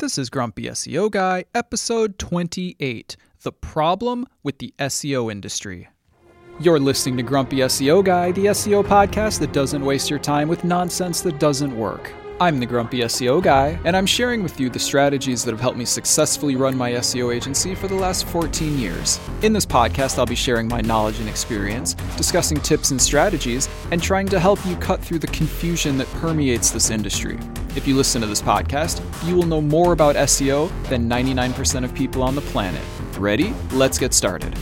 This is Grumpy SEO Guy, episode 28 The Problem with the SEO Industry. You're listening to Grumpy SEO Guy, the SEO podcast that doesn't waste your time with nonsense that doesn't work. I'm the Grumpy SEO Guy, and I'm sharing with you the strategies that have helped me successfully run my SEO agency for the last 14 years. In this podcast, I'll be sharing my knowledge and experience, discussing tips and strategies, and trying to help you cut through the confusion that permeates this industry. If you listen to this podcast, you will know more about SEO than 99% of people on the planet. Ready? Let's get started.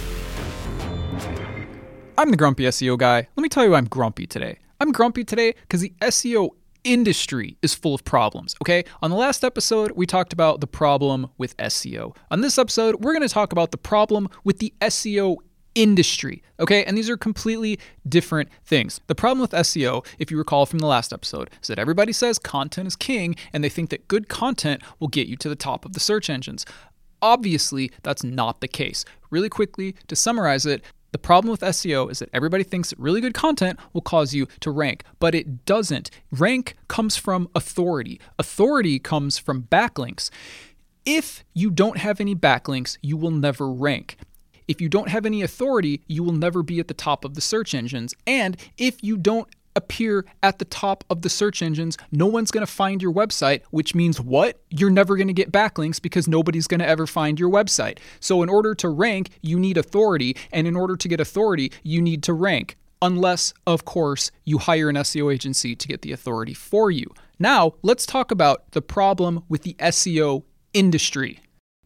I'm the Grumpy SEO Guy. Let me tell you why I'm grumpy today. I'm grumpy today because the SEO industry is full of problems, okay? On the last episode, we talked about the problem with SEO. On this episode, we're going to talk about the problem with the SEO industry, okay? And these are completely different things. The problem with SEO, if you recall from the last episode, is that everybody says content is king and they think that good content will get you to the top of the search engines. Obviously, that's not the case. Really quickly, to summarize it, the problem with SEO is that everybody thinks really good content will cause you to rank, but it doesn't. Rank comes from authority, authority comes from backlinks. If you don't have any backlinks, you will never rank. If you don't have any authority, you will never be at the top of the search engines. And if you don't appear at the top of the search engines, no one's going to find your website, which means what? You're never going to get backlinks because nobody's going to ever find your website. So, in order to rank, you need authority. And in order to get authority, you need to rank. Unless, of course, you hire an SEO agency to get the authority for you. Now, let's talk about the problem with the SEO industry.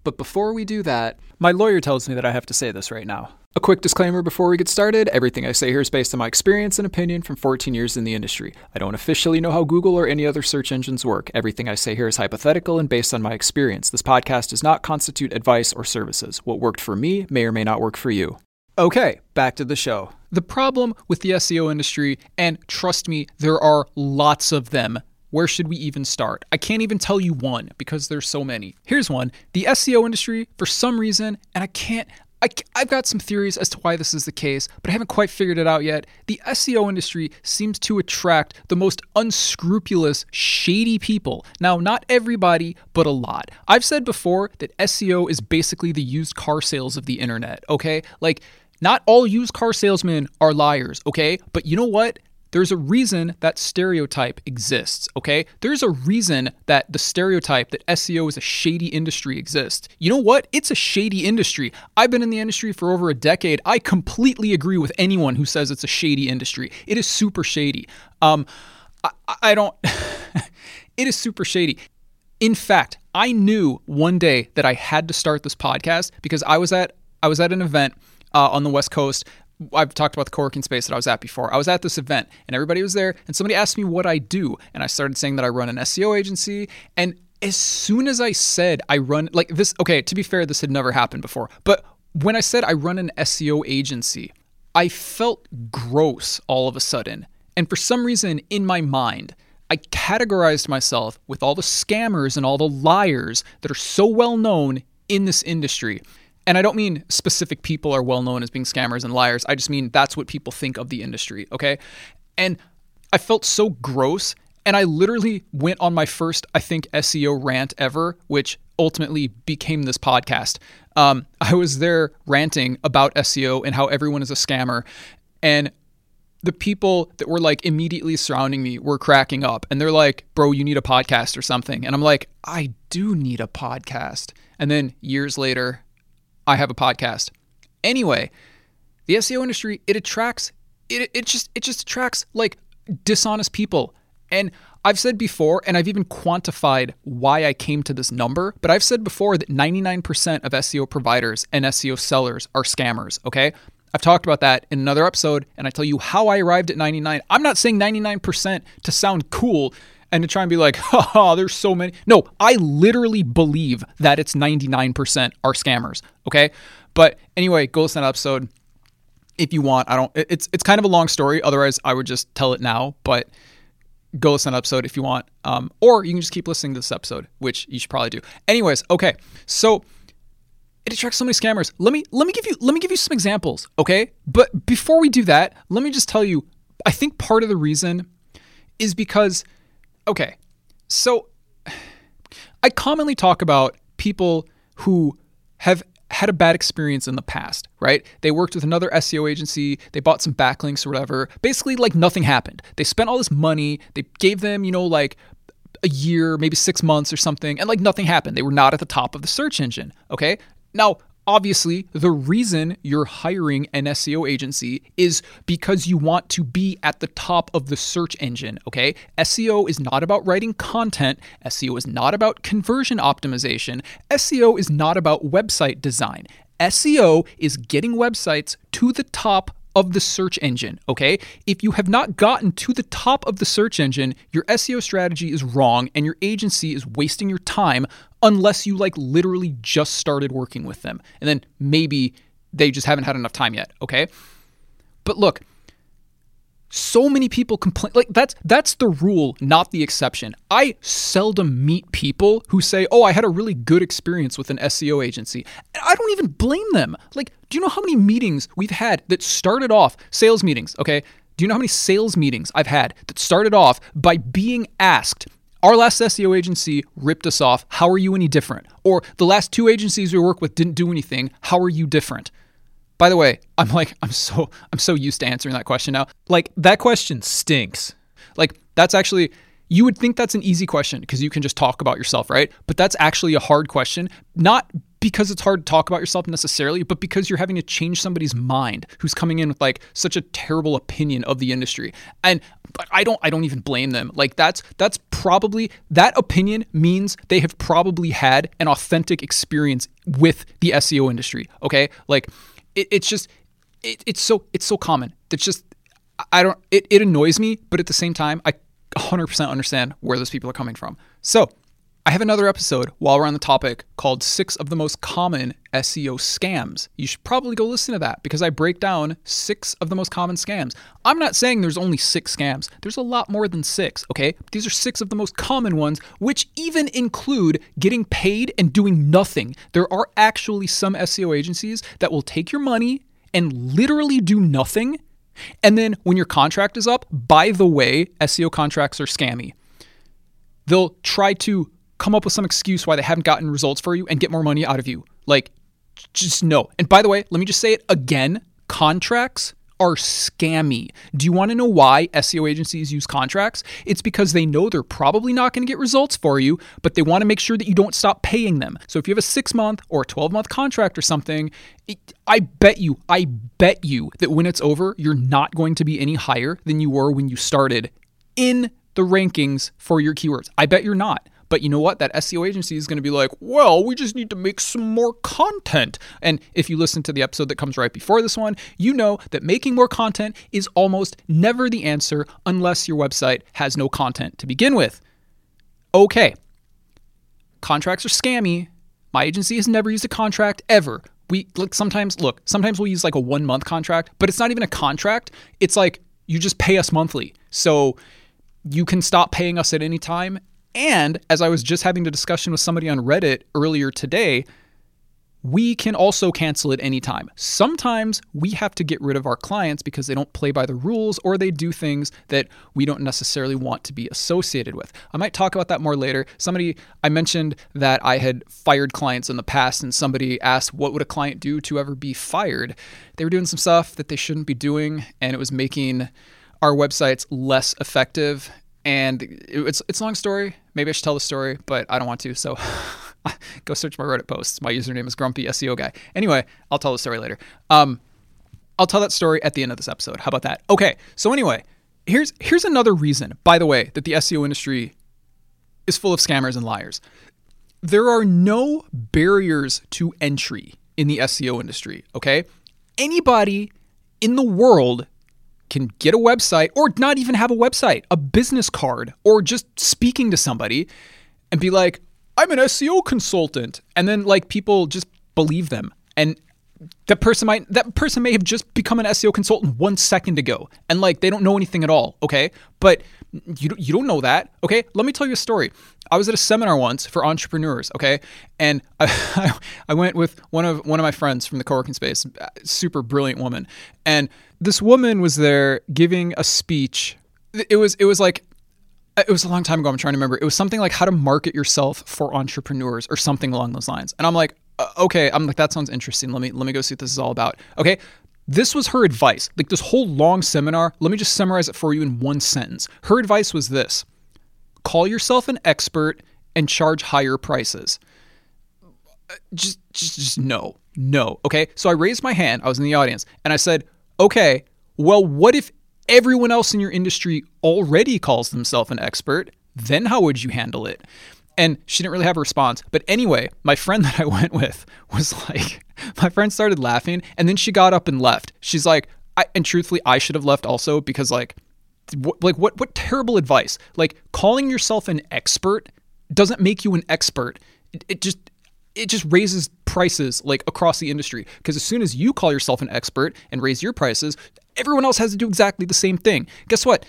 But before we do that, my lawyer tells me that I have to say this right now. A quick disclaimer before we get started everything I say here is based on my experience and opinion from 14 years in the industry. I don't officially know how Google or any other search engines work. Everything I say here is hypothetical and based on my experience. This podcast does not constitute advice or services. What worked for me may or may not work for you. Okay, back to the show. The problem with the SEO industry, and trust me, there are lots of them. Where should we even start? I can't even tell you one because there's so many. Here's one. The SEO industry, for some reason, and I can't I, have got some theories as to why this is the case, but I haven't quite figured it out yet. The SEO industry seems to attract the most unscrupulous, shady people. Now, not everybody, but a lot. I've said before that SEO is basically the used car sales of the internet, okay? Like, not all used car salesmen are liars, okay? But you know what? There's a reason that stereotype exists, okay? There's a reason that the stereotype that SEO is a shady industry exists. You know what? It's a shady industry. I've been in the industry for over a decade. I completely agree with anyone who says it's a shady industry. It is super shady. Um, I, I don't. it is super shady. In fact, I knew one day that I had to start this podcast because I was at I was at an event uh, on the West Coast I've talked about the co-working space that I was at before. I was at this event and everybody was there and somebody asked me what I do and I started saying that I run an SEO agency and as soon as I said I run like this okay, to be fair this had never happened before. But when I said I run an SEO agency, I felt gross all of a sudden. And for some reason in my mind, I categorized myself with all the scammers and all the liars that are so well known in this industry. And I don't mean specific people are well known as being scammers and liars. I just mean that's what people think of the industry, okay? And I felt so gross. And I literally went on my first, I think, SEO rant ever, which ultimately became this podcast. Um, I was there ranting about SEO and how everyone is a scammer. And the people that were like immediately surrounding me were cracking up and they're like, bro, you need a podcast or something. And I'm like, I do need a podcast. And then years later, I have a podcast. Anyway, the SEO industry, it attracts it it just it just attracts like dishonest people. And I've said before, and I've even quantified why I came to this number, but I've said before that 99% of SEO providers and SEO sellers are scammers, okay? I've talked about that in another episode, and I tell you how I arrived at 99. I'm not saying 99% to sound cool and to try and be like, haha, there's so many. No, I literally believe that it's 99% are scammers. Okay. But anyway, go listen to that episode if you want. I don't, it's, it's kind of a long story. Otherwise, I would just tell it now. But go listen to that episode if you want. Um, or you can just keep listening to this episode, which you should probably do. Anyways, okay. So, it attracts so many scammers. Let me let me give you let me give you some examples, okay? But before we do that, let me just tell you I think part of the reason is because Okay. So I commonly talk about people who have had a bad experience in the past, right? They worked with another SEO agency, they bought some backlinks or whatever. Basically, like nothing happened. They spent all this money, they gave them, you know, like a year, maybe six months or something, and like nothing happened. They were not at the top of the search engine, okay? Now, obviously, the reason you're hiring an SEO agency is because you want to be at the top of the search engine, okay? SEO is not about writing content, SEO is not about conversion optimization, SEO is not about website design. SEO is getting websites to the top of the search engine, okay? If you have not gotten to the top of the search engine, your SEO strategy is wrong and your agency is wasting your time unless you like literally just started working with them. And then maybe they just haven't had enough time yet, okay? But look, so many people complain like that's that's the rule not the exception i seldom meet people who say oh i had a really good experience with an seo agency and i don't even blame them like do you know how many meetings we've had that started off sales meetings okay do you know how many sales meetings i've had that started off by being asked our last SEO agency ripped us off. How are you any different? Or the last two agencies we work with didn't do anything. How are you different? By the way, I'm like I'm so I'm so used to answering that question now. Like that question stinks. Like that's actually you would think that's an easy question because you can just talk about yourself, right? But that's actually a hard question, not because it's hard to talk about yourself necessarily, but because you're having to change somebody's mind who's coming in with like such a terrible opinion of the industry. And I don't I don't even blame them. Like that's that's probably that opinion means they have probably had an authentic experience with the SEO industry, okay? Like it, it's just it, it's so it's so common. It's just I don't it, it annoys me, but at the same time I 100% understand where those people are coming from. So, I have another episode while we're on the topic called Six of the Most Common SEO Scams. You should probably go listen to that because I break down six of the most common scams. I'm not saying there's only six scams, there's a lot more than six, okay? These are six of the most common ones, which even include getting paid and doing nothing. There are actually some SEO agencies that will take your money and literally do nothing. And then when your contract is up, by the way, SEO contracts are scammy. They'll try to come up with some excuse why they haven't gotten results for you and get more money out of you. Like, just no. And by the way, let me just say it again contracts are scammy. Do you want to know why SEO agencies use contracts? It's because they know they're probably not going to get results for you, but they want to make sure that you don't stop paying them. So if you have a six month or a 12 month contract or something, it, I bet you, I bet you that when it's over, you're not going to be any higher than you were when you started in the rankings for your keywords. I bet you're not. But you know what? That SEO agency is going to be like, well, we just need to make some more content. And if you listen to the episode that comes right before this one, you know that making more content is almost never the answer unless your website has no content to begin with. Okay, contracts are scammy. My agency has never used a contract ever. We like sometimes look, sometimes we'll use like a one month contract, but it's not even a contract. It's like you just pay us monthly. So you can stop paying us at any time and as I was just having a discussion with somebody on Reddit earlier today, we can also cancel at any time. Sometimes we have to get rid of our clients because they don't play by the rules or they do things that we don't necessarily want to be associated with. I might talk about that more later. Somebody, I mentioned that I had fired clients in the past, and somebody asked, What would a client do to ever be fired? They were doing some stuff that they shouldn't be doing, and it was making our websites less effective and it's it's a long story. Maybe I should tell the story, but I don't want to. So go search my Reddit posts. My username is Grumpy SEO Guy. Anyway, I'll tell the story later. Um, I'll tell that story at the end of this episode. How about that? Okay. So anyway, here's here's another reason, by the way, that the SEO industry is full of scammers and liars. There are no barriers to entry in the SEO industry. Okay, anybody in the world can get a website or not even have a website, a business card, or just speaking to somebody and be like, I'm an SEO consultant. And then like people just believe them. And that person might that person may have just become an SEO consultant one second ago and like they don't know anything at all, okay? But you you don't know that, okay? Let me tell you a story. I was at a seminar once for entrepreneurs, okay? And I, I went with one of one of my friends from the co-working space, super brilliant woman. And this woman was there giving a speech. It was it was like it was a long time ago. I'm trying to remember. It was something like how to market yourself for entrepreneurs or something along those lines. And I'm like, uh, okay, I'm like, that sounds interesting. Let me let me go see what this is all about. Okay. This was her advice. Like this whole long seminar, let me just summarize it for you in one sentence. Her advice was this call yourself an expert and charge higher prices. Uh, just, just, just no, no. Okay. So I raised my hand. I was in the audience and I said, okay, well, what if everyone else in your industry already calls themselves an expert? Then how would you handle it? And she didn't really have a response. But anyway, my friend that I went with was like, my friend started laughing and then she got up and left. She's like, and truthfully, I should have left also because like, like what what terrible advice. Like calling yourself an expert doesn't make you an expert. It, it just it just raises prices like across the industry because as soon as you call yourself an expert and raise your prices, everyone else has to do exactly the same thing. Guess what?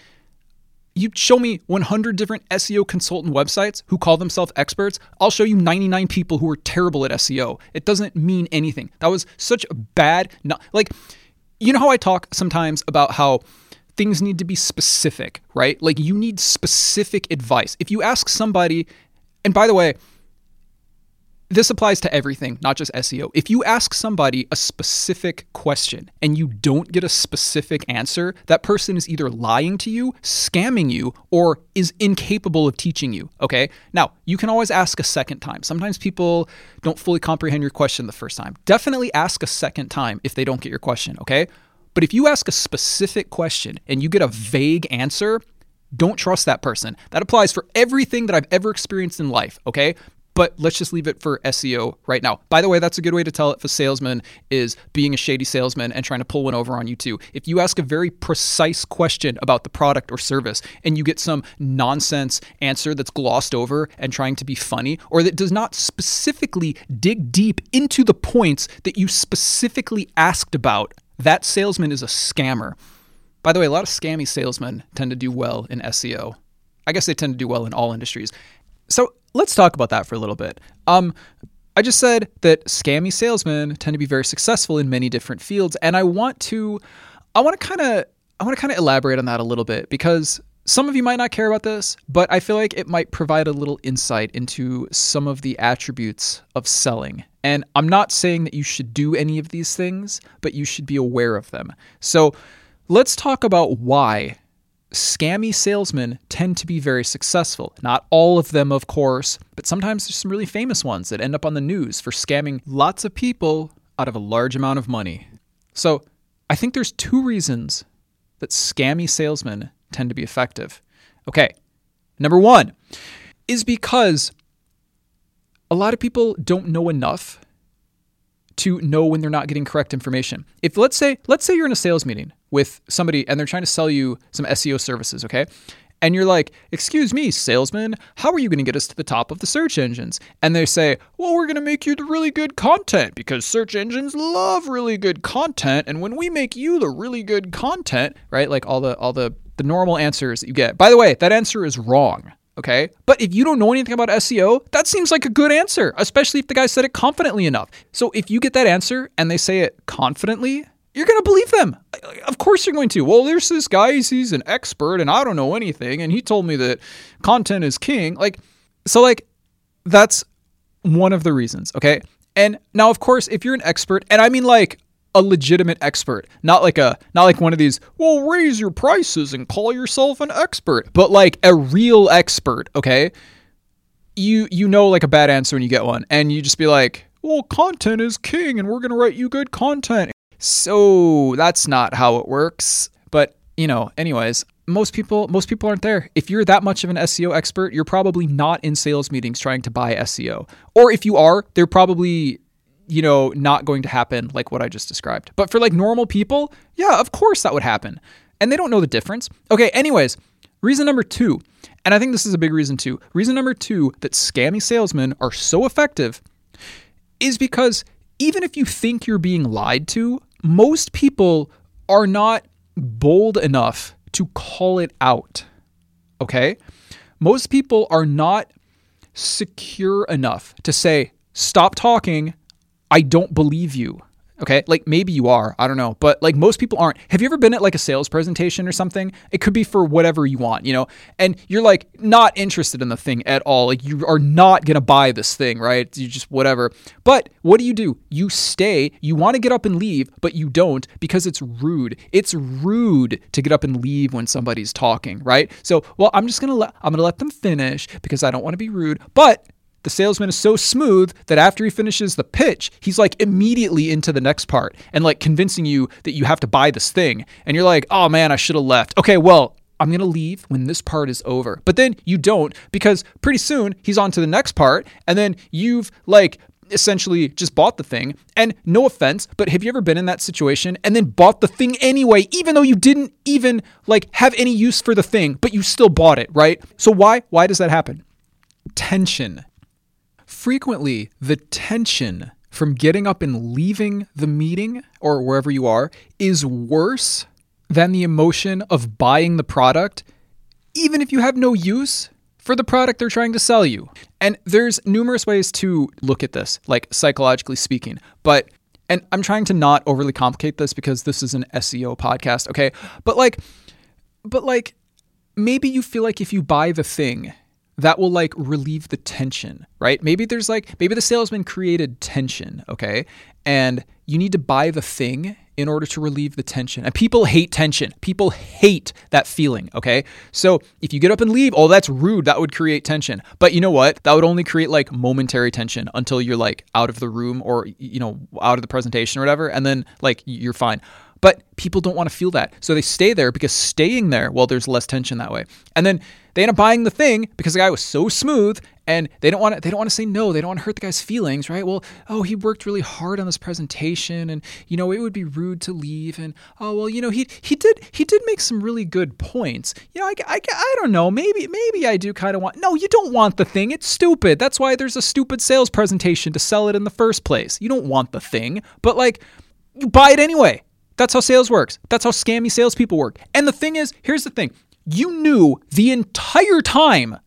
you show me 100 different SEO consultant websites who call themselves experts, I'll show you 99 people who are terrible at SEO. It doesn't mean anything. That was such a bad, not like, you know how I talk sometimes about how things need to be specific, right? Like you need specific advice. If you ask somebody, and by the way, this applies to everything, not just SEO. If you ask somebody a specific question and you don't get a specific answer, that person is either lying to you, scamming you, or is incapable of teaching you. Okay. Now, you can always ask a second time. Sometimes people don't fully comprehend your question the first time. Definitely ask a second time if they don't get your question. Okay. But if you ask a specific question and you get a vague answer, don't trust that person. That applies for everything that I've ever experienced in life, okay? But let's just leave it for SEO right now. By the way, that's a good way to tell if a salesman is being a shady salesman and trying to pull one over on you too. If you ask a very precise question about the product or service and you get some nonsense answer that's glossed over and trying to be funny or that does not specifically dig deep into the points that you specifically asked about, that salesman is a scammer. By the way, a lot of scammy salesmen tend to do well in SEO. I guess they tend to do well in all industries. So let's talk about that for a little bit. Um, I just said that scammy salesmen tend to be very successful in many different fields, and I want to, I want to kind of, I want to kind of elaborate on that a little bit because some of you might not care about this, but I feel like it might provide a little insight into some of the attributes of selling. And I'm not saying that you should do any of these things, but you should be aware of them. So let's talk about why scammy salesmen tend to be very successful. Not all of them, of course, but sometimes there's some really famous ones that end up on the news for scamming lots of people out of a large amount of money. So I think there's two reasons that scammy salesmen tend to be effective. Okay, number one is because a lot of people don't know enough to know when they're not getting correct information. If let's say let's say you're in a sales meeting with somebody and they're trying to sell you some SEO services, okay? And you're like, "Excuse me, salesman, how are you going to get us to the top of the search engines?" And they say, "Well, we're going to make you the really good content because search engines love really good content, and when we make you the really good content, right? Like all the all the the normal answers that you get. By the way, that answer is wrong. Okay. But if you don't know anything about SEO, that seems like a good answer, especially if the guy said it confidently enough. So if you get that answer and they say it confidently, you're going to believe them. Of course you're going to. Well, there's this guy, he's an expert and I don't know anything. And he told me that content is king. Like, so, like, that's one of the reasons. Okay. And now, of course, if you're an expert, and I mean like a legitimate expert, not like a not like one of these, well, raise your prices and call yourself an expert, but like a real expert, okay? You you know like a bad answer when you get one and you just be like, "Well, content is king and we're going to write you good content." So, that's not how it works. But, you know, anyways, most people most people aren't there. If you're that much of an SEO expert, you're probably not in sales meetings trying to buy SEO. Or if you are, they're probably you know, not going to happen like what I just described. But for like normal people, yeah, of course that would happen. And they don't know the difference. Okay, anyways, reason number two, and I think this is a big reason too. Reason number two that scammy salesmen are so effective is because even if you think you're being lied to, most people are not bold enough to call it out. Okay? Most people are not secure enough to say, stop talking, I don't believe you. Okay. Like maybe you are. I don't know. But like most people aren't. Have you ever been at like a sales presentation or something? It could be for whatever you want, you know, and you're like not interested in the thing at all. Like you are not going to buy this thing, right? You just whatever. But what do you do? You stay. You want to get up and leave, but you don't because it's rude. It's rude to get up and leave when somebody's talking, right? So, well, I'm just going to let, I'm going to let them finish because I don't want to be rude. But the salesman is so smooth that after he finishes the pitch, he's like immediately into the next part and like convincing you that you have to buy this thing. And you're like, oh man, I should have left. Okay, well, I'm going to leave when this part is over. But then you don't because pretty soon he's on to the next part. And then you've like essentially just bought the thing. And no offense, but have you ever been in that situation and then bought the thing anyway, even though you didn't even like have any use for the thing, but you still bought it, right? So why? Why does that happen? Tension frequently the tension from getting up and leaving the meeting or wherever you are is worse than the emotion of buying the product, even if you have no use for the product they're trying to sell you. And there's numerous ways to look at this, like psychologically speaking. But, and I'm trying to not overly complicate this because this is an SEO podcast, okay? But like, but like, maybe you feel like if you buy the thing, that will like relieve the tension, right? Maybe there's like, maybe the salesman created tension, okay? And you need to buy the thing in order to relieve the tension. And people hate tension. People hate that feeling, okay? So if you get up and leave, oh, that's rude. That would create tension. But you know what? That would only create like momentary tension until you're like out of the room or, you know, out of the presentation or whatever. And then like you're fine. But people don't want to feel that. So they stay there because staying there, well, there's less tension that way. And then they end up buying the thing because the guy was so smooth and they don't want to they don't want to say no. They don't want to hurt the guy's feelings, right? Well, oh, he worked really hard on this presentation and you know, it would be rude to leave and oh, well, you know, he he did he did make some really good points. You know, I, I, I don't know. Maybe maybe I do kind of want No, you don't want the thing. It's stupid. That's why there's a stupid sales presentation to sell it in the first place. You don't want the thing, but like you buy it anyway. That's how sales works. That's how scammy salespeople work. And the thing is, here's the thing you knew the entire time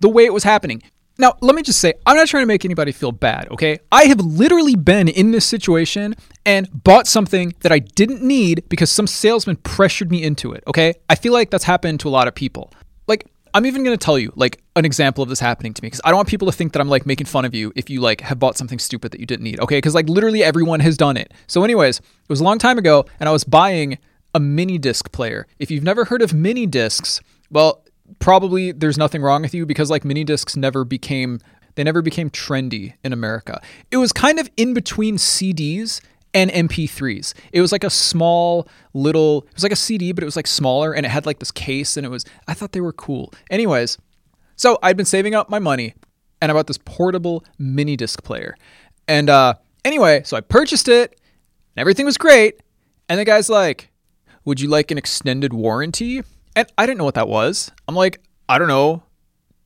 the way it was happening. Now, let me just say, I'm not trying to make anybody feel bad, okay? I have literally been in this situation and bought something that I didn't need because some salesman pressured me into it, okay? I feel like that's happened to a lot of people. Like, I'm even going to tell you like an example of this happening to me because I don't want people to think that I'm like making fun of you if you like have bought something stupid that you didn't need. Okay, because like literally everyone has done it. So, anyways, it was a long time ago, and I was buying a mini disc player. If you've never heard of mini discs, well, probably there's nothing wrong with you because like mini discs never became they never became trendy in America. It was kind of in between CDs and MP3s. It was like a small little, it was like a CD, but it was like smaller and it had like this case and it was, I thought they were cool. Anyways, so I'd been saving up my money and I bought this portable mini disc player. And uh, anyway, so I purchased it and everything was great. And the guy's like, Would you like an extended warranty? And I didn't know what that was. I'm like, I don't know.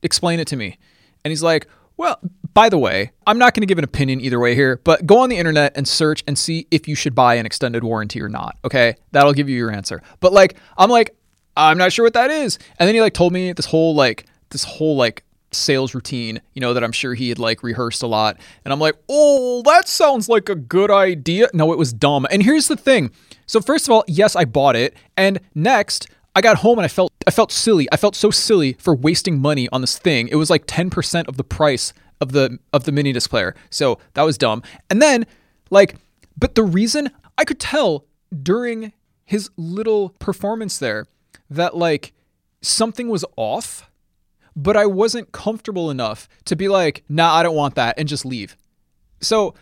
Explain it to me. And he's like, well, by the way, I'm not going to give an opinion either way here, but go on the internet and search and see if you should buy an extended warranty or not. Okay. That'll give you your answer. But like, I'm like, I'm not sure what that is. And then he like told me this whole like, this whole like sales routine, you know, that I'm sure he had like rehearsed a lot. And I'm like, oh, that sounds like a good idea. No, it was dumb. And here's the thing. So, first of all, yes, I bought it. And next, I got home and I felt I felt silly. I felt so silly for wasting money on this thing. It was like 10% of the price of the of the mini disc player. So that was dumb. And then like but the reason I could tell during his little performance there that like something was off, but I wasn't comfortable enough to be like, nah, I don't want that and just leave. So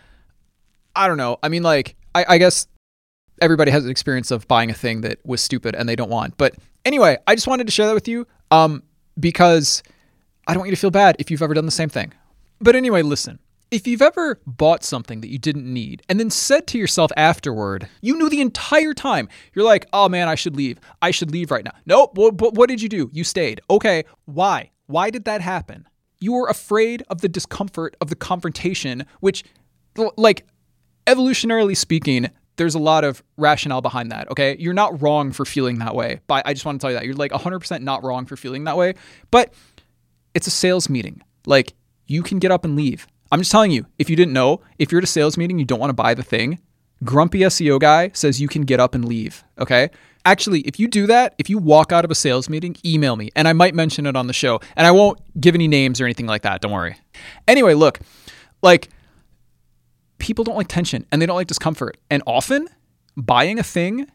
I don't know. I mean like I, I guess everybody has an experience of buying a thing that was stupid and they don't want. But anyway, I just wanted to share that with you um, because I don't want you to feel bad if you've ever done the same thing. But anyway, listen. If you've ever bought something that you didn't need and then said to yourself afterward, you knew the entire time, you're like, oh man, I should leave. I should leave right now. Nope. But what did you do? You stayed. Okay. Why? Why did that happen? You were afraid of the discomfort of the confrontation, which, like, evolutionarily speaking, there's a lot of rationale behind that. Okay. You're not wrong for feeling that way. But I just want to tell you that. You're like 100% not wrong for feeling that way. But it's a sales meeting. Like you can get up and leave. I'm just telling you, if you didn't know, if you're at a sales meeting, you don't want to buy the thing, grumpy SEO guy says you can get up and leave. Okay. Actually, if you do that, if you walk out of a sales meeting, email me and I might mention it on the show. And I won't give any names or anything like that. Don't worry. Anyway, look, like people don't like tension and they don't like discomfort. And often buying a thing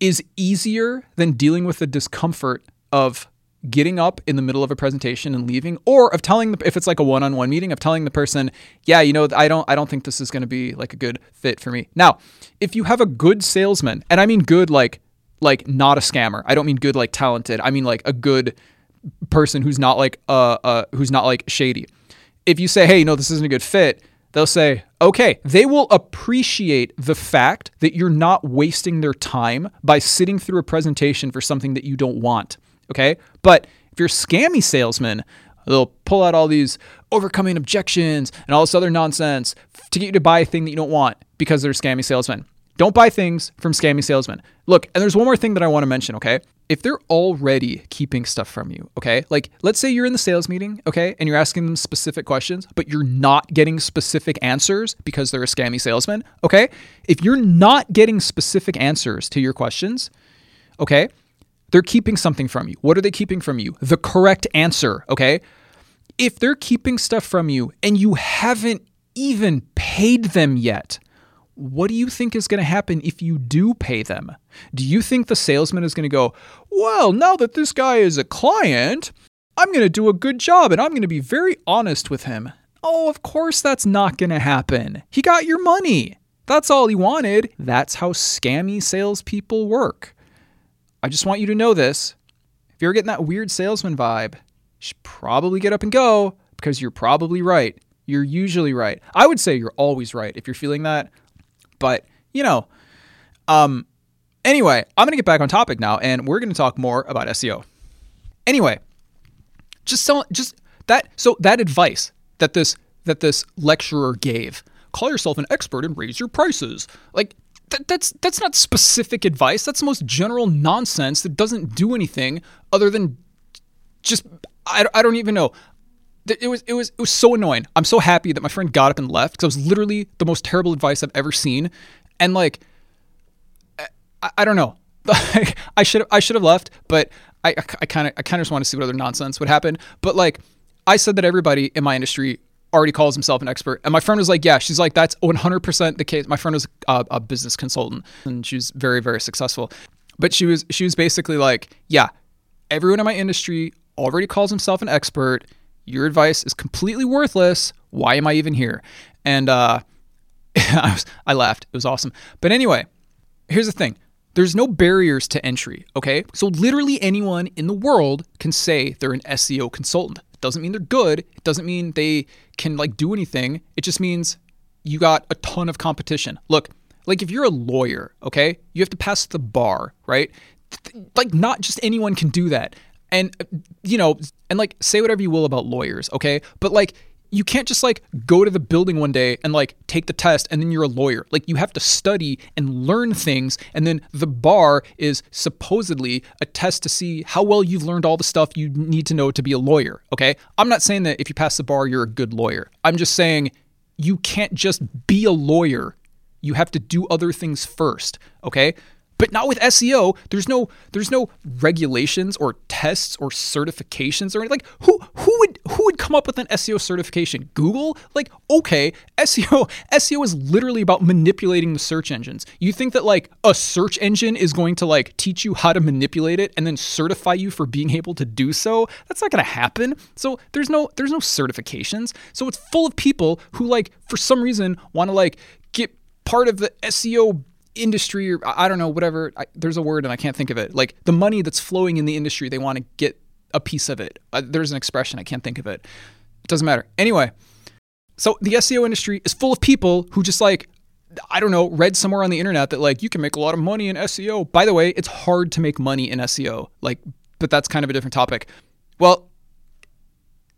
is easier than dealing with the discomfort of getting up in the middle of a presentation and leaving or of telling the if it's like a one-on-one meeting of telling the person yeah you know i don't i don't think this is going to be like a good fit for me now if you have a good salesman and i mean good like like not a scammer i don't mean good like talented i mean like a good person who's not like uh, uh who's not like shady if you say hey you know this isn't a good fit they'll say, okay, they will appreciate the fact that you're not wasting their time by sitting through a presentation for something that you don't want. Okay. But if you're a scammy salesman, they'll pull out all these overcoming objections and all this other nonsense to get you to buy a thing that you don't want because they're scammy salesmen. Don't buy things from scammy salesmen. Look, and there's one more thing that I want to mention, okay? If they're already keeping stuff from you, okay? Like, let's say you're in the sales meeting, okay, and you're asking them specific questions, but you're not getting specific answers because they're a scammy salesman, okay? If you're not getting specific answers to your questions, okay, they're keeping something from you. What are they keeping from you? The correct answer, okay? If they're keeping stuff from you and you haven't even paid them yet, what do you think is going to happen if you do pay them? Do you think the salesman is going to go, Well, now that this guy is a client, I'm going to do a good job and I'm going to be very honest with him? Oh, of course that's not going to happen. He got your money. That's all he wanted. That's how scammy salespeople work. I just want you to know this. If you're getting that weird salesman vibe, you should probably get up and go because you're probably right. You're usually right. I would say you're always right if you're feeling that. But, you know, um, anyway, I'm going to get back on topic now and we're going to talk more about SEO. Anyway, just so, just that, so that advice that this, that this lecturer gave, call yourself an expert and raise your prices. Like, that's that's not specific advice. That's the most general nonsense that doesn't do anything other than just I, I don't even know it was it was it was so annoying. I'm so happy that my friend got up and left because it was literally the most terrible advice I've ever seen, and like, I, I don't know. I should I should have left, but I I kind of I kind of just want to see what other nonsense would happen. But like, I said that everybody in my industry already calls himself an expert, and my friend was like, "Yeah." She's like, "That's 100% the case." My friend was a, a business consultant, and she was very very successful. But she was she was basically like, "Yeah, everyone in my industry already calls himself an expert." Your advice is completely worthless. Why am I even here? And uh, I, was, I laughed. It was awesome. But anyway, here's the thing there's no barriers to entry, okay? So literally anyone in the world can say they're an SEO consultant. It doesn't mean they're good. It doesn't mean they can like do anything. It just means you got a ton of competition. Look, like if you're a lawyer, okay? You have to pass the bar, right? Like not just anyone can do that and you know and like say whatever you will about lawyers okay? But like you can't just like go to the building one day and like take the test and then you're a lawyer. Like you have to study and learn things and then the bar is supposedly a test to see how well you've learned all the stuff you need to know to be a lawyer okay? I'm not saying that if you pass the bar you're a good lawyer. I'm just saying you can't just be a lawyer. You have to do other things first okay but not with SEO. There's no there's no regulations or tests or certifications or anything. Like who who would who would come up with an SEO certification? Google? Like okay, SEO SEO is literally about manipulating the search engines. You think that like a search engine is going to like teach you how to manipulate it and then certify you for being able to do so? That's not going to happen. So there's no there's no certifications. So it's full of people who like for some reason want to like get part of the SEO industry or I don't know, whatever. I, there's a word and I can't think of it. Like the money that's flowing in the industry, they want to get a piece of it. Uh, there's an expression, I can't think of it. It doesn't matter. Anyway, so the SEO industry is full of people who just like, I don't know, read somewhere on the internet that like you can make a lot of money in SEO. By the way, it's hard to make money in SEO. Like, but that's kind of a different topic. Well,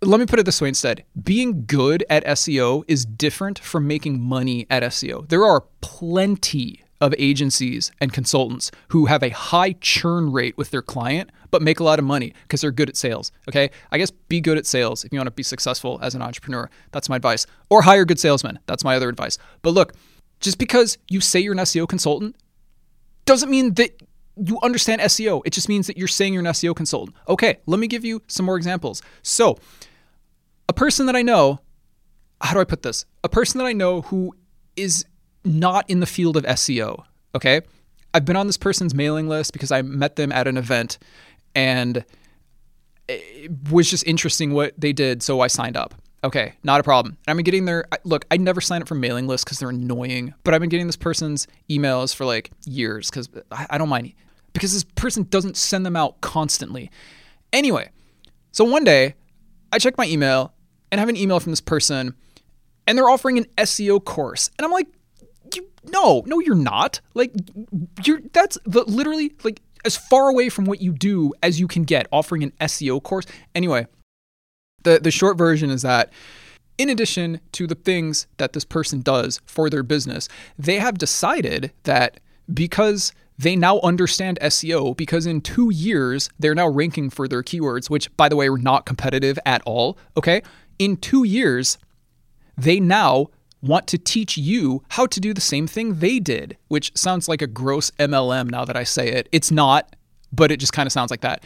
let me put it this way instead. Being good at SEO is different from making money at SEO. There are plenty of agencies and consultants who have a high churn rate with their client, but make a lot of money because they're good at sales. Okay. I guess be good at sales if you want to be successful as an entrepreneur. That's my advice. Or hire good salesmen. That's my other advice. But look, Just because you say you're an SEO consultant doesn't mean that you understand SEO. It just means that you're saying you're an SEO consultant. Okay, let me give you some more examples. So, a person that I know, how do I put this? A person that I know who is not in the field of SEO, okay? I've been on this person's mailing list because I met them at an event and it was just interesting what they did, so I signed up. Okay, not a problem. And I've been getting their look. I never sign up for mailing lists because they're annoying, but I've been getting this person's emails for like years because I, I don't mind because this person doesn't send them out constantly. Anyway, so one day I check my email and have an email from this person, and they're offering an SEO course, and I'm like, no, no, you're not. Like, you're that's the literally like as far away from what you do as you can get, offering an SEO course. Anyway, the the short version is that in addition to the things that this person does for their business, they have decided that because they now understand SEO because in two years they're now ranking for their keywords, which by the way are not competitive at all. Okay. In two years, they now want to teach you how to do the same thing they did, which sounds like a gross MLM now that I say it. It's not, but it just kind of sounds like that.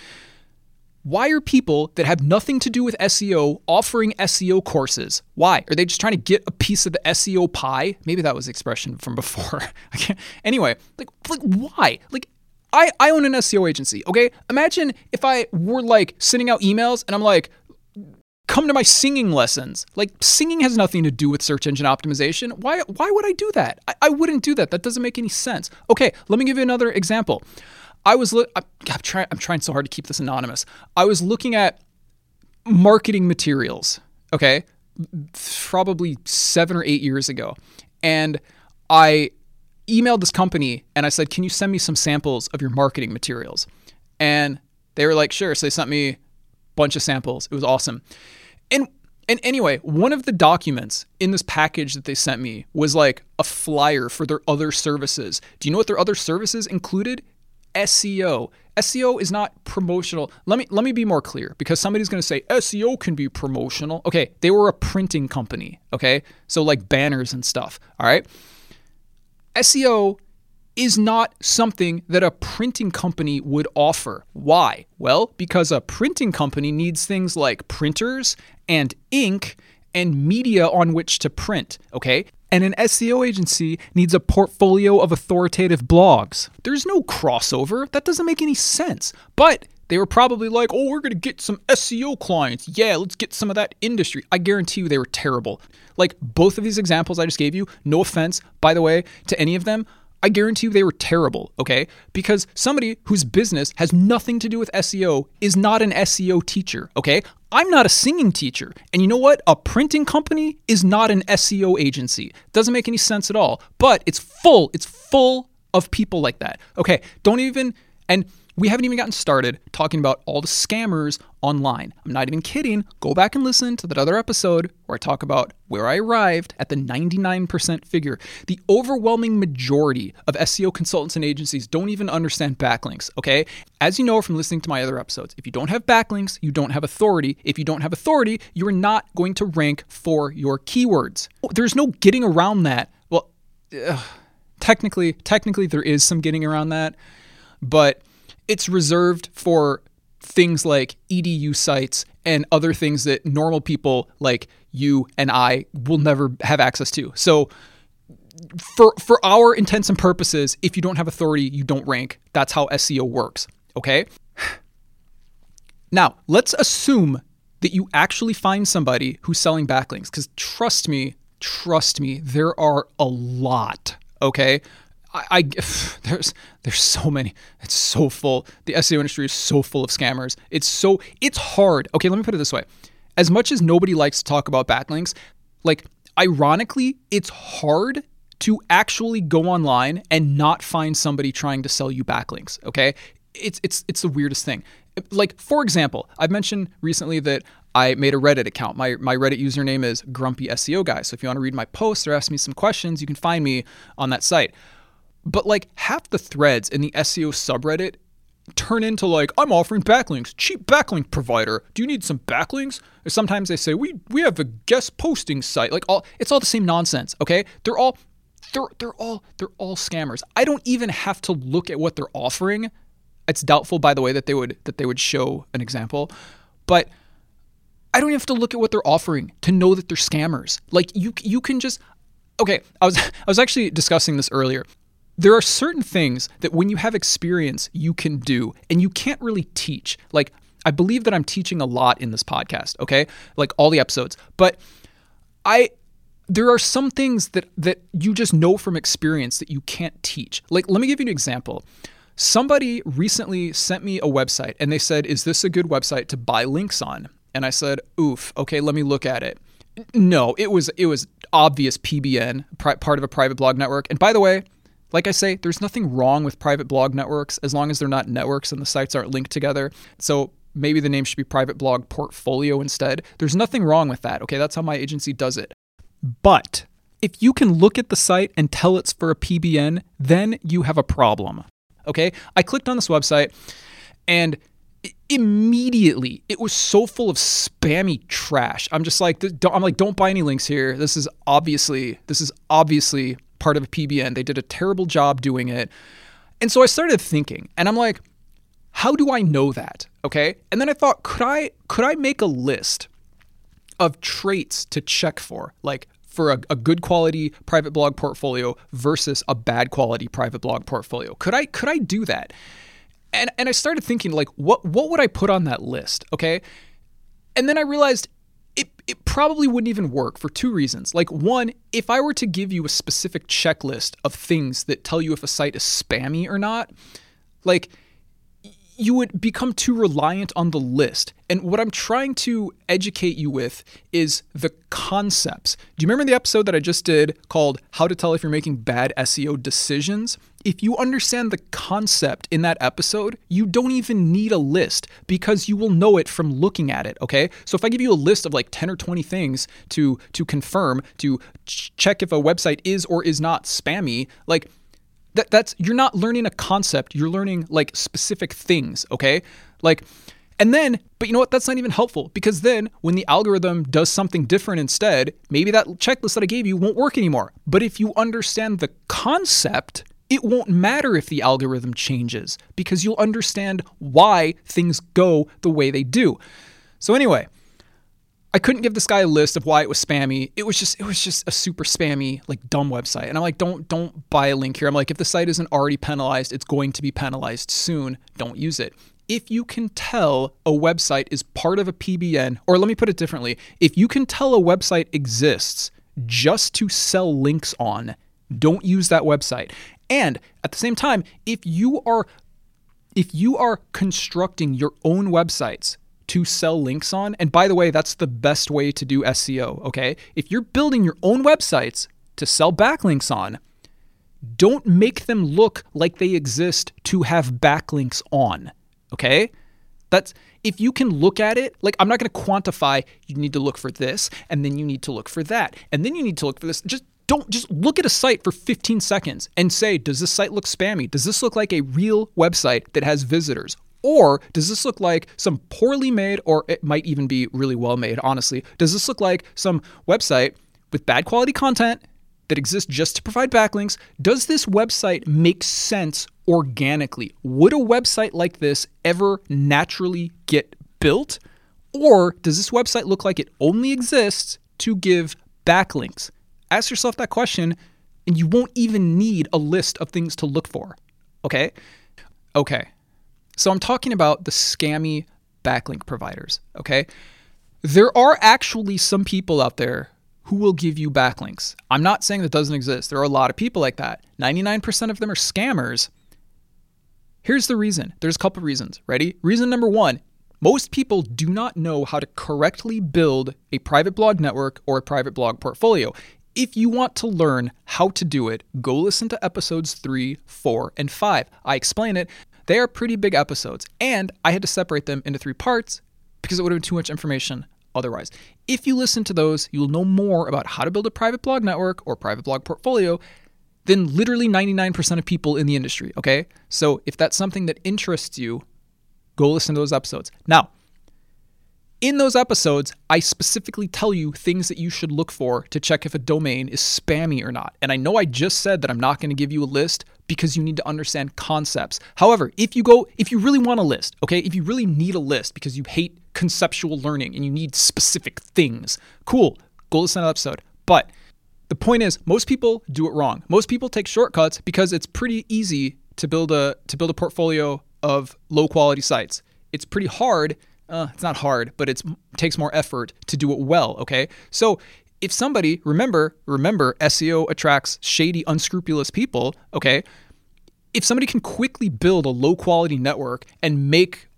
Why are people that have nothing to do with SEO offering SEO courses? Why? Are they just trying to get a piece of the SEO pie? Maybe that was expression from before. I can't. anyway, like, like why? Like I, I own an SEO agency, okay? Imagine if I were like sending out emails and I'm like, come to my singing lessons. Like singing has nothing to do with search engine optimization. Why why would I do that? I, I wouldn't do that. That doesn't make any sense. Okay, let me give you another example. I was look I'm, I'm trying I'm trying so hard to keep this anonymous. I was looking at marketing materials, okay? Probably 7 or 8 years ago. And I emailed this company and I said, "Can you send me some samples of your marketing materials?" And they were like, "Sure." So they sent me a bunch of samples. It was awesome. And and anyway, one of the documents in this package that they sent me was like a flyer for their other services. Do you know what their other services included? SEO. SEO is not promotional. Let me let me be more clear because somebody's going to say SEO can be promotional. Okay, they were a printing company, okay? So like banners and stuff, all right? SEO is not something that a printing company would offer. Why? Well, because a printing company needs things like printers and ink and media on which to print, okay? And an SEO agency needs a portfolio of authoritative blogs. There's no crossover. That doesn't make any sense. But they were probably like, oh, we're going to get some SEO clients. Yeah, let's get some of that industry. I guarantee you they were terrible. Like both of these examples I just gave you, no offense, by the way, to any of them, I guarantee you they were terrible, okay? Because somebody whose business has nothing to do with SEO is not an SEO teacher, okay? I'm not a singing teacher. And you know what? A printing company is not an SEO agency. Doesn't make any sense at all. But it's full, it's full of people like that. Okay, don't even, and we haven't even gotten started talking about all the scammers online. I'm not even kidding. Go back and listen to that other episode where I talk about where I arrived at the 99% figure. The overwhelming majority of SEO consultants and agencies don't even understand backlinks, okay? As you know from listening to my other episodes, if you don't have backlinks, you don't have authority. If you don't have authority, you are not going to rank for your keywords. There's no getting around that. Well, uh, technically, technically there is some getting around that, but it's reserved for things like edu sites and other things that normal people like you and I will never have access to. So for for our intents and purposes, if you don't have authority, you don't rank. That's how SEO works, okay? Now, let's assume that you actually find somebody who's selling backlinks cuz trust me, trust me, there are a lot, okay? I, I, there's there's so many. It's so full. The SEO industry is so full of scammers. It's so it's hard. Okay, let me put it this way. As much as nobody likes to talk about backlinks, like ironically, it's hard to actually go online and not find somebody trying to sell you backlinks, okay? It's it's it's the weirdest thing. Like for example, I've mentioned recently that I made a Reddit account. My my Reddit username is Grumpy SEO Guy. So if you want to read my posts or ask me some questions, you can find me on that site. But like half the threads in the SEO subreddit turn into like I'm offering backlinks, cheap backlink provider. Do you need some backlinks? Or sometimes they say we we have a guest posting site. Like all it's all the same nonsense, okay? They're all they're they're all they're all scammers. I don't even have to look at what they're offering. It's doubtful, by the way, that they would that they would show an example, but I don't even have to look at what they're offering to know that they're scammers. Like you you can just okay. I was I was actually discussing this earlier. There are certain things that when you have experience, you can do, and you can't really teach. Like I believe that I'm teaching a lot in this podcast. Okay, like all the episodes, but I there are some things that that you just know from experience that you can't teach. Like let me give you an example. Somebody recently sent me a website and they said, "Is this a good website to buy links on?" And I said, "Oof, okay, let me look at it." No, it was it was obvious PBN, part of a private blog network. And by the way, like I say, there's nothing wrong with private blog networks as long as they're not networks and the sites aren't linked together. So maybe the name should be private blog portfolio instead. There's nothing wrong with that. Okay, that's how my agency does it. But if you can look at the site and tell it's for a PBN, then you have a problem. Okay? I clicked on this website and immediately it was so full of spammy trash. I'm just like I'm like don't buy any links here. This is obviously this is obviously part of PBN. They did a terrible job doing it. And so I started thinking and I'm like how do I know that? Okay? And then I thought could I could I make a list of traits to check for, like for a, a, good quality private blog portfolio versus a bad quality private blog portfolio. Could I could I do that? And and I started thinking like what what would I put on that list? Okay. And then I realized it, probably wouldn't even work for two reasons. Like, one, if I were to give you a specific checklist of things that tell you if a site is spammy or not, like, you would become too reliant on the list. And what I'm trying to educate you with is the concepts. Do you remember the episode that I just did called How to Tell If You're Making Bad SEO Decisions? If you understand the concept in that episode, you don't even need a list because you will know it from looking at it, okay? So if I give you a list of like 10 or 20 things to to confirm, to ch- check if a website is or is not spammy, like that that's you're not learning a concept you're learning like specific things okay? Like and then but you know what? That's not even helpful because then when the algorithm does something different instead maybe that checklist that i gave you won't work anymore. But if you understand the concept it won't matter if the algorithm changes because you'll understand why things go the way they do. So anyway I couldn't give this guy a list of why it was spammy. It was just it was just a super spammy, like dumb website. And I'm like, don't don't buy a link here. I'm like, if the site isn't already penalized, it's going to be penalized soon. Don't use it. If you can tell a website is part of a PBN, or let me put it differently, if you can tell a website exists just to sell links on, don't use that website. And at the same time, if you are if you are constructing your own websites to sell links on. And by the way, that's the best way to do SEO, okay? If you're building your own websites to sell backlinks on, don't make them look like they exist to have backlinks on, okay? That's if you can look at it, like I'm not going to quantify, you need to look for this and then you need to look for that and then you need to look for this. Just don't just look at a site for 15 seconds and say, does this site look spammy? Does this look like a real website that has visitors? Or does this look like some poorly made, or it might even be really well made, honestly? Does this look like some website with bad quality content that exists just to provide backlinks? Does this website make sense organically? Would a website like this ever naturally get built? Or does this website look like it only exists to give backlinks? Ask yourself that question, and you won't even need a list of things to look for. Okay? Okay. So I'm talking about the scammy backlink providers, okay? There are actually some people out there who will give you backlinks. I'm not saying that doesn't exist. There are a lot of people like that. 99% of them are scammers. Here's the reason. There's a couple reasons. Ready? Reason number 1, most people do not know how to correctly build a private blog network or a private blog portfolio. If you want to learn how to do it, go listen to episodes 3, 4, and 5. I explain it. They are pretty big episodes, and I had to separate them into three parts because it would have been too much information otherwise. If you listen to those, you'll know more about how to build a private blog network or private blog portfolio than literally 99% of people in the industry, okay? So if that's something that interests you, go listen to those episodes. Now, In those episodes, I specifically tell you things that you should look for to check if a domain is spammy or not. And I know I just said that I'm not going to give you a list because you need to understand concepts. However, if you go, if you really want a list, okay, if you really need a list because you hate conceptual learning and you need specific things, cool, go listen to that episode. But the point is, most people do it wrong. Most people take shortcuts because it's pretty easy to build a to build a portfolio of low quality sites. It's pretty hard uh, it's not hard, but it takes more effort to do it well. Okay, so if somebody remember remember SEO attracts shady, unscrupulous people. Okay, if somebody can quickly build a low quality network and make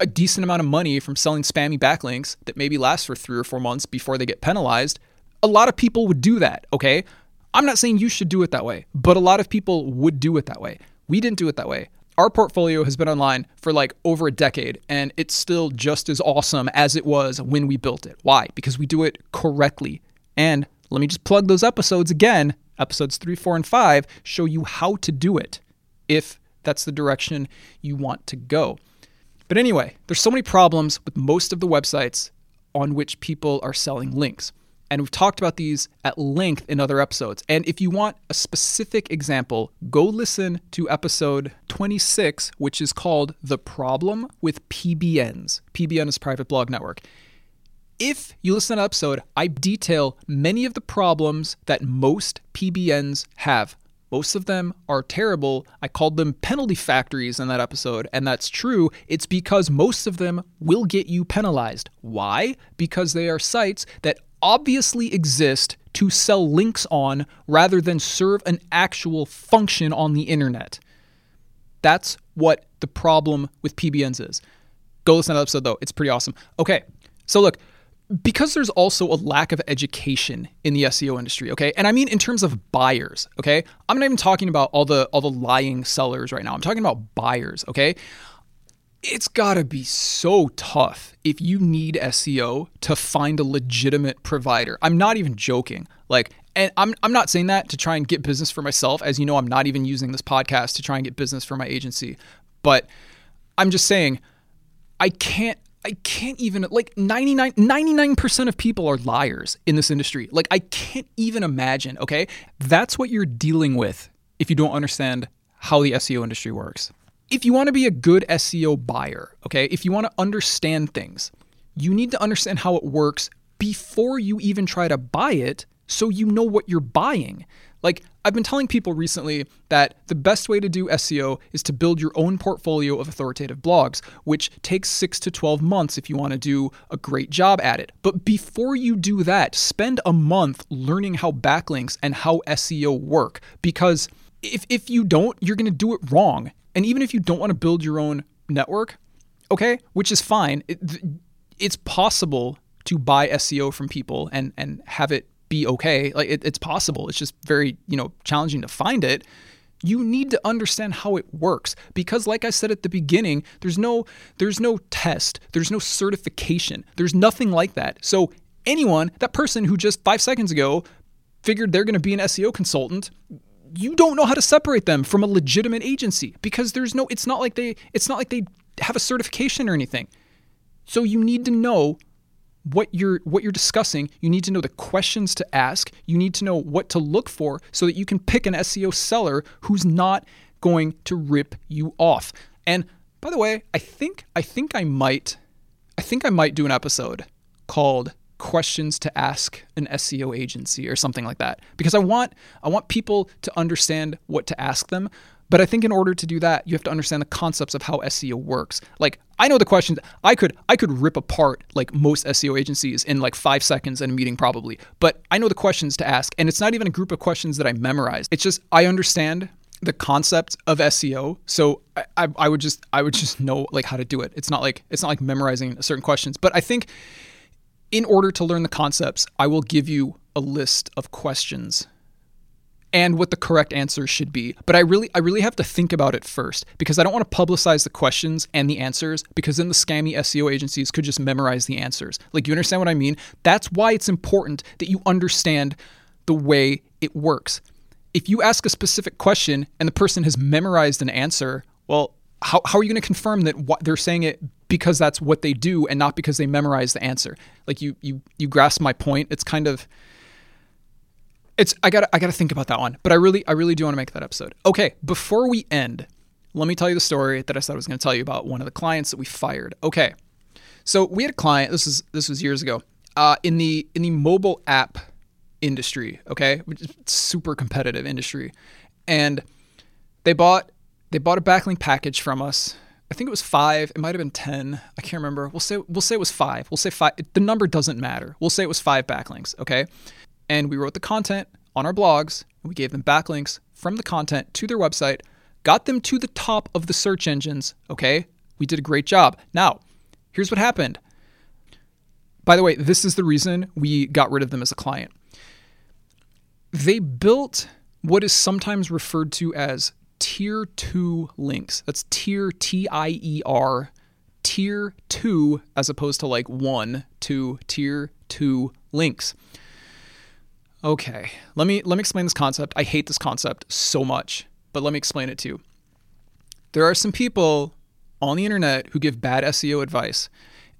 a decent amount of money from selling spammy backlinks that maybe last for three or four months before they get penalized, a lot of people would do that. Okay, I'm not saying you should do it that way, but a lot of people would do it that way. We didn't do it that way our portfolio has been online for like over a decade and it's still just as awesome as it was when we built it. Why? Because we do it correctly. And let me just plug those episodes again. Episodes three, four, and five show you how to do it if that's the direction you want to go. But anyway, there's so many problems with most of the websites on which people are selling links. And we've talked about these at length in other episodes. And if you want a specific example, go listen to episode 26, which is called The Problem with PBNs. PBN is Private Blog Network. If you listen to that episode, I detail many of the problems that most PBNs have. Most of them are terrible. I called them penalty factories in that episode, and that's true. It's because most of them will get you penalized. Why? Because they are sites that obviously exist to sell links on rather than serve an actual function on the internet. That's what the problem with PBNs is. Go listen to that episode though, it's pretty awesome. Okay, so look, because there's also a lack of education in the SEO industry, okay? And I mean in terms of buyers, okay? I'm not even talking about all the all the lying sellers right now. I'm talking about buyers, okay? it's got to be so tough if you need SEO to find a legitimate provider. I'm not even joking. Like, and I'm, I'm not saying that to try and get business for myself. As you know, I'm not even using this podcast to try and get business for my agency. But I'm just saying, I can't. I can't even like 99 99% of people are liars in this industry. Like I can't even imagine, okay? That's what you're dealing with if you don't understand how the SEO industry works if you want to be a good SEO buyer, okay, if you want to understand things, you need to understand how it works before you even try to buy it so you know what you're buying. Like, I've been telling people recently that the best way to do SEO is to build your own portfolio of authoritative blogs, which takes six to 12 months if you want to do a great job at it. But before you do that, spend a month learning how backlinks and how SEO work because if, if you don't, you're going to do it wrong. And even if you don't want to build your own network, okay, which is fine, it, it's possible to buy SEO from people and and have it be okay. Like it, it's possible. It's just very you know challenging to find it. You need to understand how it works because, like I said at the beginning, there's no there's no test, there's no certification, there's nothing like that. So anyone, that person who just five seconds ago figured they're going to be an SEO consultant, you don't know how to separate them from a legitimate agency because there's no it's not like they it's not like they have a certification or anything. So you need to know what you're what you're discussing. You need to know the questions to ask. You need to know what to look for so that you can pick an SEO seller who's not going to rip you off. And by the way, I think I think I might I think I might do an episode called questions to ask an SEO agency or something like that because I want I want people to understand what to ask them but I think in order to do that you have to understand the concepts of how SEO works like I know the questions I could I could rip apart like most SEO agencies in like 5 seconds in a meeting probably but I know the questions to ask and it's not even a group of questions that I memorized it's just I understand the concept of SEO. So I, I, I, would just I would just know like how to do it. It's not like it's not like memorizing certain questions. But I think in order to learn the concepts, I will give you a list of questions and what the correct answers should be. But I really I really have to think about it first because I don't want to publicize the questions and the answers because then the scammy SEO agencies could just memorize the answers. Like you understand what I mean? That's why it's important that you understand the way it works. If you ask a specific question and the person has memorized an answer, well, how, how are you going to confirm that what they're saying it because that's what they do and not because they memorize the answer. Like you you you grasp my point. It's kind of it's I got I got to think about that one. But I really I really do want to make that episode. Okay, before we end, let me tell you the story that I said I was going to tell you about one of the clients that we fired. Okay. So, we had a client, this is this was years ago. Uh, in the in the mobile app industry, okay? Super competitive industry. And they bought they bought a backlink package from us. I think it was five. It might have been ten. I can't remember. We'll say we'll say it was five. We'll say five. The number doesn't matter. We'll say it was five backlinks. Okay, and we wrote the content on our blogs. And we gave them backlinks from the content to their website. Got them to the top of the search engines. Okay, we did a great job. Now, here's what happened. By the way, this is the reason we got rid of them as a client. They built what is sometimes referred to as tier two links. That's tier T I E R, tier two, as opposed to like one, two, tier two links. Okay, let me let me explain this concept. I hate this concept so much, but let me explain it to you. There are some people on the internet who give bad SEO advice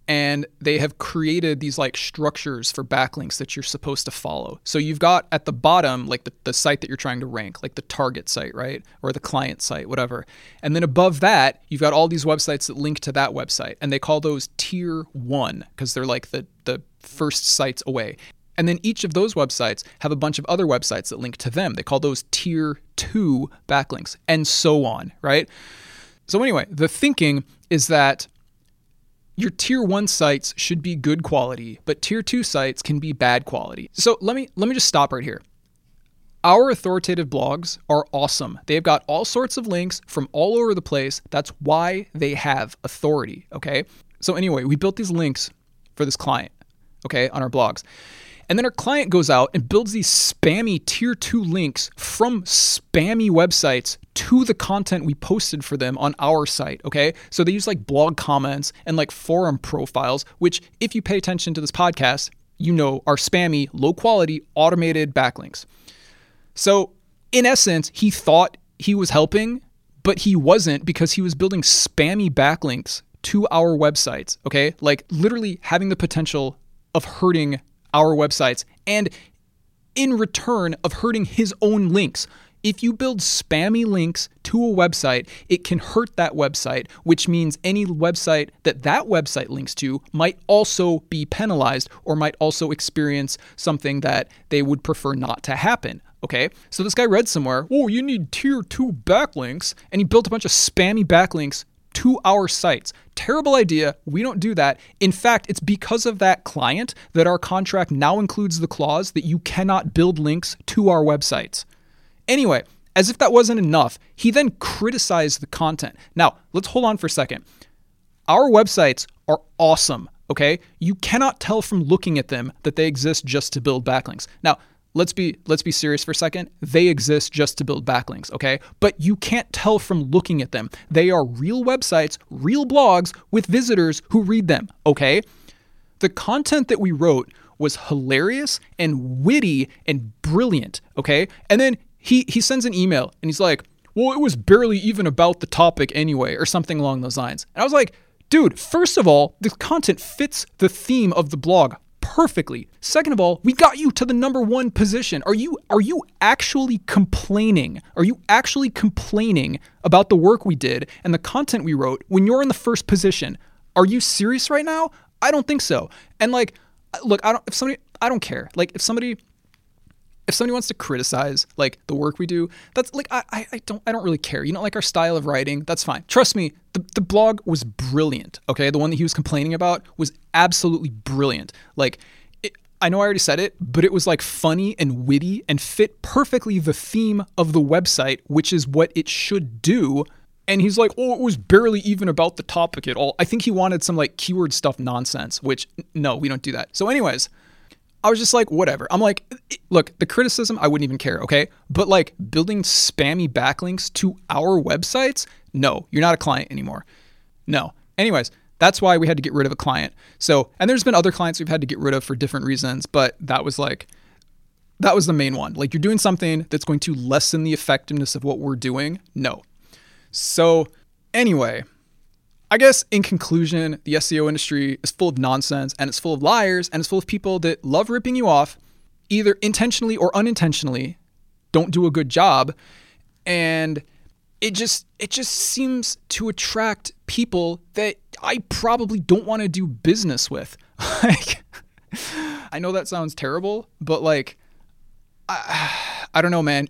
and they have created these like structures for backlinks that you're supposed to follow. So you've got at the bottom like the, the site that you're trying to rank, like the target site, right? Or the client site, whatever. And then above that, you've got all these websites that link to that website. And they call those tier one because they're like the, the first sites away. And then each of those websites have a bunch of other websites that link to them. They call those tier two backlinks and so on, right? So, anyway, the thinking is that your tier 1 sites should be good quality, but tier 2 sites can be bad quality. So let me let me just stop right here. Our authoritative blogs are awesome. They've got all sorts of links from all over the place. That's why they have authority, okay? So anyway, we built these links for this client, okay, on our blogs. And then our client goes out and builds these spammy tier two links from spammy websites to the content we posted for them on our site. Okay. So they use like blog comments and like forum profiles, which, if you pay attention to this podcast, you know are spammy, low quality, automated backlinks. So, in essence, he thought he was helping, but he wasn't because he was building spammy backlinks to our websites. Okay. Like literally having the potential of hurting our websites and in return of hurting his own links. If you build spammy links to a website, it can hurt that website, which means any website that that website links to might also be penalized or might also experience something that they would prefer not to happen. Okay, so this guy read somewhere, oh, you need tier two backlinks, and he built a bunch of spammy backlinks to our sites. Terrible idea. We don't do that. In fact, it's because of that client that our contract now includes the clause that you cannot build links to our websites. Anyway, as if that wasn't enough, he then criticized the content. Now, let's hold on for a second. Our websites are awesome, okay? You cannot tell from looking at them that they exist just to build backlinks. Now, let's be let's be serious for a second. They exist just to build backlinks, okay? But you can't tell from looking at them. They are real websites, real blogs with visitors who read them, okay? The content that we wrote was hilarious and witty and brilliant, okay? And then he he sends an email and he's like, "Well, it was barely even about the topic anyway," or something along those lines. And I was like, "Dude, first of all, the content fits the theme of the blog perfectly. Second of all, we got you to the number 1 position. Are you are you actually complaining? Are you actually complaining about the work we did and the content we wrote when you're in the first position? Are you serious right now? I don't think so. And like look, I don't if somebody I don't care. Like if somebody if somebody wants to criticize like the work we do, that's like I, I don't I don't really care. You know, like our style of writing, that's fine. Trust me, the, the blog was brilliant. Okay, the one that he was complaining about was absolutely brilliant. Like it, I know I already said it, but it was like funny and witty and fit perfectly the theme of the website, which is what it should do. And he's like, oh, it was barely even about the topic at all. I think he wanted some like keyword stuff nonsense, which no, we don't do that. So, anyways, I was just like, whatever. I'm like, look, the criticism, I wouldn't even care, okay? But like building spammy backlinks to our websites, no, you're not a client anymore. No. Anyways, that's why we had to get rid of a client. So, and there's been other clients we've had to get rid of for different reasons, but that was like, that was the main one. Like, you're doing something that's going to lessen the effectiveness of what we're doing. No. So, anyway, I guess in conclusion, the SEO industry is full of nonsense and it's full of liars and it's full of people that love ripping you off, either intentionally or unintentionally, don't do a good job. And it just it just seems to attract people that I probably don't want to do business with. like I know that sounds terrible, but like I, I don't know, man.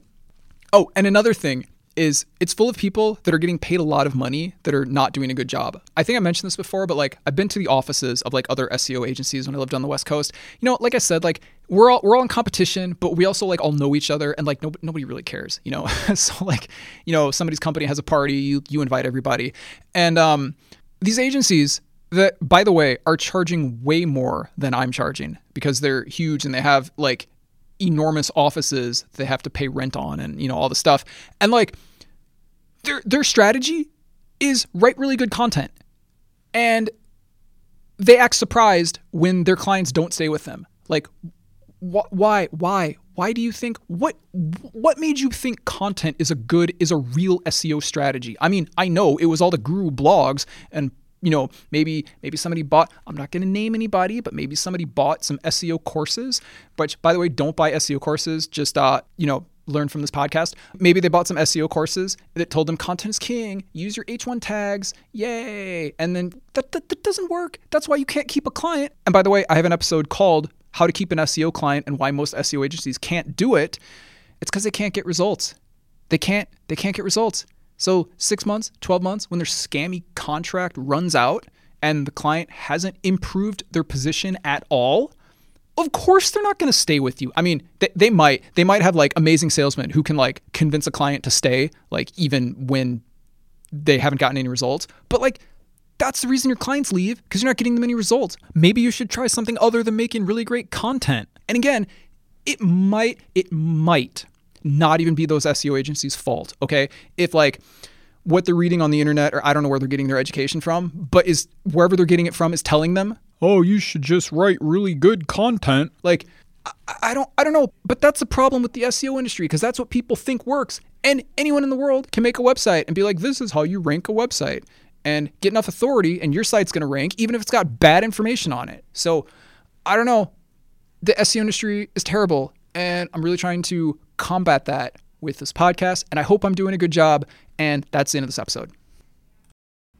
Oh, and another thing, is it's full of people that are getting paid a lot of money that are not doing a good job. I think I mentioned this before, but like I've been to the offices of like other SEO agencies when I lived on the West Coast. You know, like I said, like we're all we're all in competition, but we also like all know each other and like nobody, nobody really cares, you know. so like, you know, somebody's company has a party, you you invite everybody. And um these agencies that by the way are charging way more than I'm charging because they're huge and they have like enormous offices they have to pay rent on and you know all the stuff. And like their their strategy is write really good content. And they act surprised when their clients don't stay with them. Like wh- why why why do you think what what made you think content is a good is a real SEO strategy? I mean, I know it was all the guru blogs and you know, maybe maybe somebody bought. I'm not going to name anybody, but maybe somebody bought some SEO courses. which by the way, don't buy SEO courses. Just uh, you know, learn from this podcast. Maybe they bought some SEO courses that told them content is king. Use your H1 tags, yay! And then that, that that doesn't work. That's why you can't keep a client. And by the way, I have an episode called "How to Keep an SEO Client" and why most SEO agencies can't do it. It's because they can't get results. They can't. They can't get results. So, six months, 12 months, when their scammy contract runs out and the client hasn't improved their position at all, of course they're not going to stay with you. I mean, they, they might. They might have like amazing salesmen who can like convince a client to stay, like even when they haven't gotten any results. But like, that's the reason your clients leave because you're not getting them any results. Maybe you should try something other than making really great content. And again, it might, it might not even be those SEO agencies' fault. Okay. If like what they're reading on the internet, or I don't know where they're getting their education from, but is wherever they're getting it from is telling them, oh, you should just write really good content. Like, I, don't, I don't know, but that's the problem with the SEO industry because that's what people think works. And anyone in the world can make a website and be like, this is how you rank a website and get enough authority, and your site's going to rank, even if it's got bad information on it. So, I don't know. The SEO industry is terrible, and I'm really trying to combat that with this podcast. And I hope I'm doing a good job. And that's the end of this episode.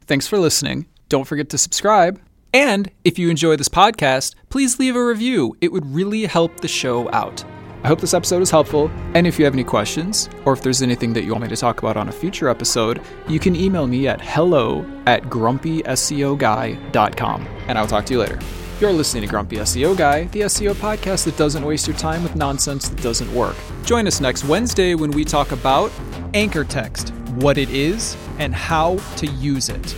Thanks for listening. Don't forget to subscribe. And if you enjoy this podcast, please leave a review. It would really help the show out. I hope this episode is helpful. And if you have any questions, or if there's anything that you want me to talk about on a future episode, you can email me at hello at grumpyseoguy.com. And I'll talk to you later. You're listening to Grumpy SEO Guy, the SEO podcast that doesn't waste your time with nonsense that doesn't work. Join us next Wednesday when we talk about anchor text, what it is, and how to use it.